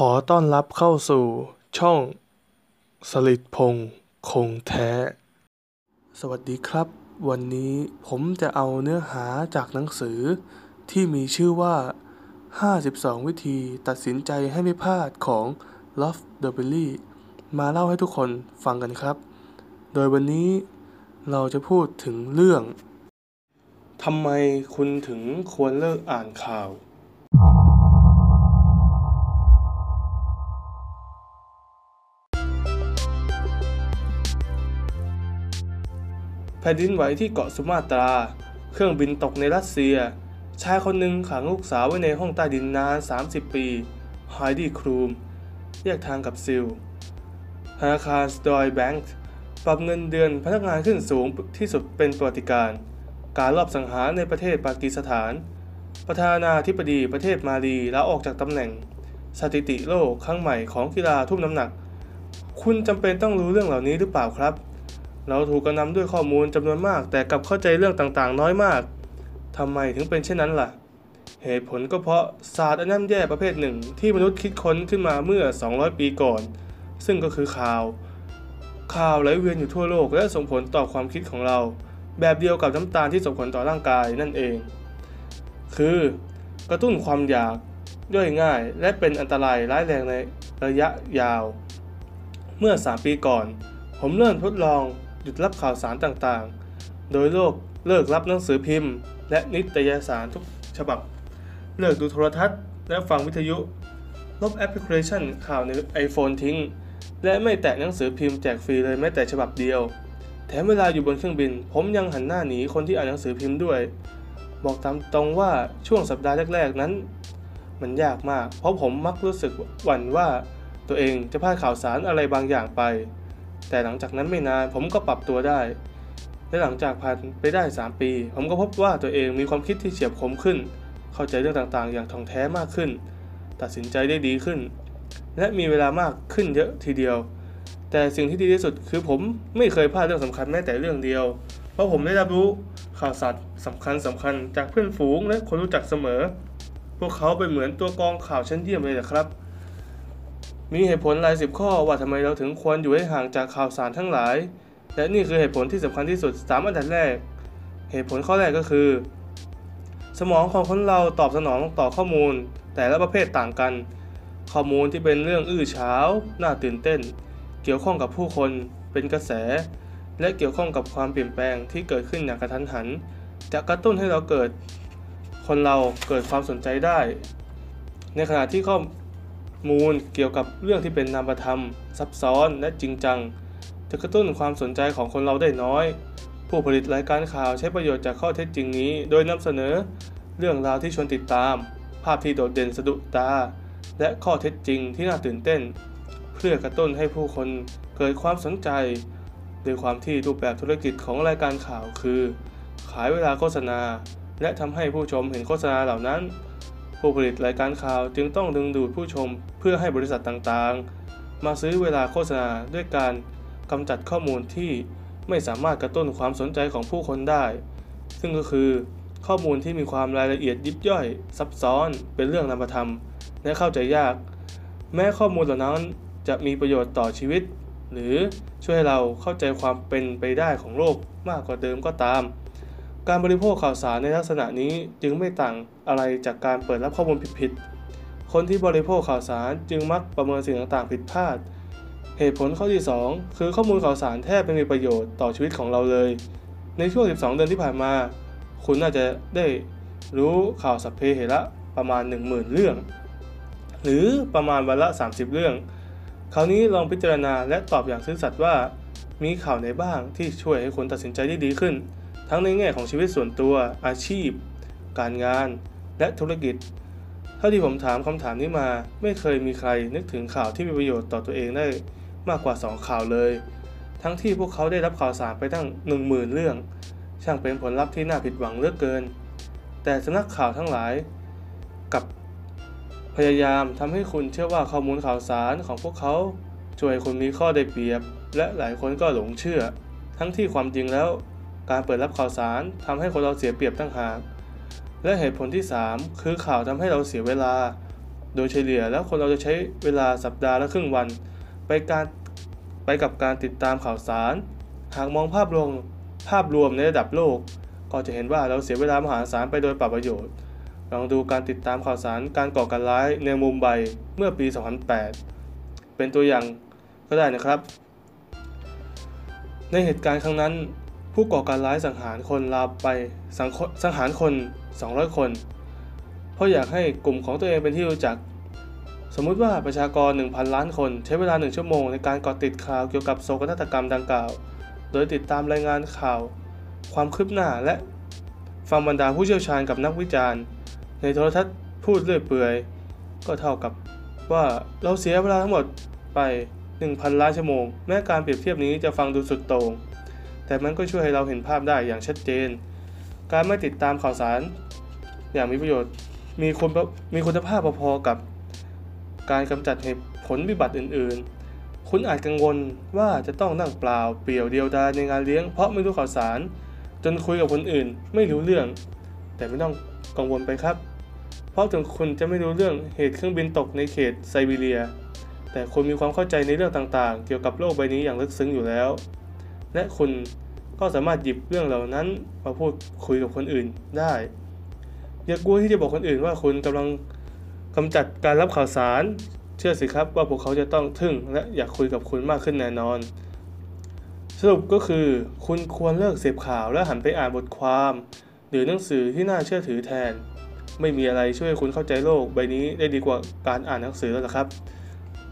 ขอต้อนรับเข้าสู่ช่องสลิดพงคงแท้ สวัสดีครับ วันนี้ผมจะเอาเนื้อหาจากหนังสือ ที่มีชื่อว่า 52 วิธีตัดสินใจให้ไม่พลาดของ Love d e b e l l y มาเล่าให้ทุกคนฟังกันครับ โดยวันนี้เราจะพูดถึงเรื่องทำไมคุณถึงควรเลิกอ่านข่าว แผ่นดินไหวที่เกาะสุมาตรา เครื่องบินตกในรัสเซีย ชายคนหนึ่งขังลูกสาวไว้ในห้องใต้ดินนาน 30 ปี Heidi Klum แยกทางกับ Seal ธนาคาร Deutsche Bank ปรับเงินเดือนพนักงานขึ้นสูงที่สุดเป็นประวัติการ การลอบสังหารในประเทศปากีสถาน ประธานาธิบดีประเทศมาลีลาออกจากตำแหน่ง สถิติโลกครั้งใหม่ของกีฬาทุ่มน้ำหนัก คุณจำเป็นต้องรู้เรื่องเหล่านี้หรือเปล่าครับ เราถูกกระนำด้วยข้อมูลจำนวนมาก แต่กลับเข้าใจเรื่องต่างๆ น้อยมากทำไมถึงเป็นเช่นนั้นล่ะ เหตุผลก็เพราะศาสตร์อันย่ำแย่ประเภทหนึ่ง ที่มนุษย์คิดค้นขึ้นมาเมื่อ 200 ปีก่อน ซึ่งก็คือข่าว ข่าวไหลเวียนอยู่ทั่วโลกและส่งผลต่อความคิดของเรา แบบเดียวกับน้ำตาลที่ส่งผลต่อร่างกายนั่นเอง คือกระตุ้นความอยากย่อยง่าย และเป็นอันตรายร้ายแรงในระยะยาว เมื่อ 3 ปีก่อน ผมเริ่มทดลอง หยุดรับข่าวสารต่างๆ โดยโลกเลิกรับหนังสือพิมพ์ และนิตยสารทุกฉบับ เลิกดูโทรทัศน์ และฟังวิทยุ ลบแอปพลิเคชันข่าวใน iPhone ทิ้ง และไม่แตะหนังสือพิมพ์แจกฟรีเลยแม้แต่ฉบับเดียว แถมเวลาอยู่บนเครื่องบิน ผมยังหันหน้าหนีคนที่อ่านหนังสือพิมพ์ด้วย บอกตามตรงว่าช่วงสัปดาห์แรก ๆ นั้น มันยากมาก เพราะผมมักรู้สึกหวั่นว่า ตัวเองจะพลาดข่าวสารอะไรบางอย่างไป แต่หลังจากนั้นไม่นานผมก็ปรับตัวได้ และหลังจากผ่านไปได้ 3 ปี ผมก็พบว่าตัวเองมีความคิดที่เฉียบคมขึ้น เข้าใจเรื่องต่างๆ อย่างท่องแท้มากขึ้น ตัดสินใจได้ดีขึ้น และมีเวลามากขึ้นเยอะทีเดียว แต่สิ่งที่ดีที่สุดคือผมไม่เคยพลาดเรื่องสำคัญแม้แต่เรื่องเดียว เพราะผมได้รับรู้ข่าวสารสำคัญสำคัญจากเพื่อนฝูงและคนรู้จักเสมอ พวกเขาเป็นเหมือนตัวกองข่าวชั้นเยี่ยมเลยนะครับ มีเหตุผลหลายสิบข้อว่าทำไมเราถึงควรอยู่ให้ห่างจากข่าวสารทั้งหลาย และนี่คือเหตุผลที่สำคัญที่สุดสามอันดับแรก เหตุผลข้อแรกก็คือ สมองของคนเราตอบสนองต่อข้อมูล แต่ละประเภทต่างกัน ข้อมูลที่เป็นเรื่องอื้อฉาวน่าตื่นเต้น เกี่ยวข้องกับผู้คน เป็นกระแส และเกี่ยวข้องกับความเปลี่ยนแปลงที่เกิดขึ้นอย่างกระทันหัน จะกระตุ้นให้เราเกิด คนเราเกิดความสนใจได้ ในขณะที่ข้อ มูลเกี่ยวกับเรื่องที่เป็นนามธรรม ซับซ้อนและจริงจัง จะกระตุ้นความสนใจของคนเราได้น้อย ผู้ผลิตรายการข่าวใช้ประโยชน์จากข้อเท็จจริงนี้ โดยนำเสนอ เรื่องราวที่ชวนติดตาม ภาพที่โดดเด่นสะดุดตา และข้อเท็จจริงที่น่าตื่นเต้น เพื่อกระตุ้นให้ผู้คนเกิดความสนใจโดยความที่รูปแบบธุรกิจของรายการข่าวคือ ขายเวลาโฆษณา และทำให้ผู้ชมเห็นโฆษณาเหล่านั้น ผู้ผลิตรายการข่าวจึงต้องดึงดูดผู้ชมเพื่อให้บริษัทต่างๆ มาซื้อเวลาโฆษณาด้วยการกำจัดข้อมูลที่ไม่สามารถกระตุ้นความสนใจของผู้คนได้ ซึ่งก็คือข้อมูลที่มีความรายละเอียดยิบย่อย ซับซ้อนเป็นเรื่องนามธรรม และเข้าใจยาก แม้ข้อมูลเหล่านั้นจะมีประโยชน์ต่อชีวิต หรือช่วยให้เราเข้าใจความเป็นไปได้ของโลกมากกว่าเดิมก็ตาม การบริโภคข่าวสารในลักษณะนี้จึงไม่ต่างอะไรจากการเปิดรับข้อมูลผิดๆ คนที่บริโภคข่าวสารจึงมักประเมินสิ่งต่างๆ ผิดพลาด เหตุผลข้อที่ 2 คือข้อมูลข่าวสารแทบไม่มีประโยชน์ต่อชีวิตของเราเลย ในช่วง 12 เดือนที่ผ่านมา คุณน่าจะได้รู้ข่าวสัพเพเหระประมาณ 10,000 เรื่อง หรือประมาณวันละ 30 เรื่อง คราวนี้ลองพิจารณาและตอบอย่างซื่อสัตย์ว่า มีข่าวไหนบ้างที่ช่วยให้คุณตัดสินใจได้ดีขึ้น ทั้งในแง่ของชีวิตส่วนตัว อาชีพ การงาน และธุรกิจ เท่าที่ผมถามคำถามนี้มา ไม่เคยมีใครนึกถึงข่าวที่มีประโยชน์ต่อตัวเองได้มากกว่า 2 ข่าวเลย ทั้งที่พวกเขาได้รับข่าวสารไปตั้ง 10,000 เรื่อง ช่างเป็นผลลัพธ์ที่น่าผิดหวังเหลือกเกิน แต่สำนักข่าวทั้งหลายกับพยายามทำให้คุณเชื่อว่าข้อมูลข่าวสารของพวกเขาช่วยคุณมีข้อได้เปรียบ และหลายคนก็หลงเชื่อ ทั้งที่ความจริงแล้ว การเปิดรับข่าวสารทำให้คนเราเสียเปรียบตั้งหาก และเหตุผลที่ 3 คือข่าวทำให้เราเสียเวลา โดยเฉลี่ยแล้วคนเราจะใช้เวลาสัปดาห์ละครึ่งวัน ไปการไปกับการติดตามข่าวสาร หากมองภาพรวมภาพรวมในระดับโลก ก็จะเห็นว่าเราเสียเวลามหาศาลไปโดยปล่าประโยชน์ ลองดูการติดตามข่าวสารการก่อการร้ายในมุมไบเมื่อปี 2008 เป็นตัวอย่างก็ได้นะครับ ในเหตุการณ์ครั้งนั้น ผู้ก่อการร้ายสังหารคนราไปสังสังหารคน 200 คน เพราะอยากให้กลุ่มของตัวเองเป็นที่รู้จัก สมมุติว่าประชากร 1,000 ล้านคน ใช้เวลา 1 ชั่วโมงในการเกาะติดข่าวเกี่ยวกับโศกนาฏกรรมดังกล่าว โดยติดตามรายงานข่าว ความคืบหน้าและฟังบรรดาผู้เชี่ยวชาญกับนักวิจารณ์ ในโทรทัศน์พูดเรื่อยเปื่อย ก็เท่ากับว่าเราเสียเวลาทั้งหมดไป 1,000 ล้านชั่วโมง แม้การเปรียบเทียบนี้จะฟังดูสุดโต่ง แต่มันก็ช่วยให้เราเห็นภาพได้อย่างชัดเจน การไม่ติดตามข่าวสาร อย่างมีประโยชน์มีคุณมีคุณภาพพอๆกับ การกำจัดเหตุผลวิบัติอื่นๆ คุณอาจกังวลว่าจะต้องนั่งเปล่าเปลี่ยวเดียวดายในงานเลี้ยงเพราะไม่รู้ข่าวสาร จนคุยกับคนอื่นไม่รู้เรื่อง แต่ไม่ต้องกังวลไปครับ เพราะถึงคุณจะไม่รู้เรื่องเหตุเครื่องบินตกในเขตไซบีเรีย แต่คุณมีความเข้าใจในเรื่องต่างๆ เกี่ยวกับโลกใบนี้อย่างลึกซึ้งอยู่แล้ว และคุณก็สามารถหยิบเรื่องเหล่านั้นมาพูดคุยกับคนอื่นได้ อย่ากลัวที่จะบอกคนอื่นว่าคุณกำลังกำจัดการรับข่าวสาร เชื่อสิครับว่าพวกเขาจะต้องทึ่งและอยากคุยกับคุณมากขึ้นแน่นอน สรุปก็คือคุณควรเลิกเสพข่าวและหันไปอ่านบทความ หรือหนังสือที่น่าเชื่อถือแทน ไม่มีอะไรช่วยคุณเข้าใจโลกใบนี้ได้ดีกว่าการอ่านหนังสือแล้วล่ะครับ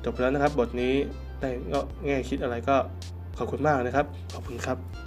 จบแล้วนะครับบทนี้ได้แง่คิดอะไรก็ ขอบคุณมากนะครับ ขอบคุณครับ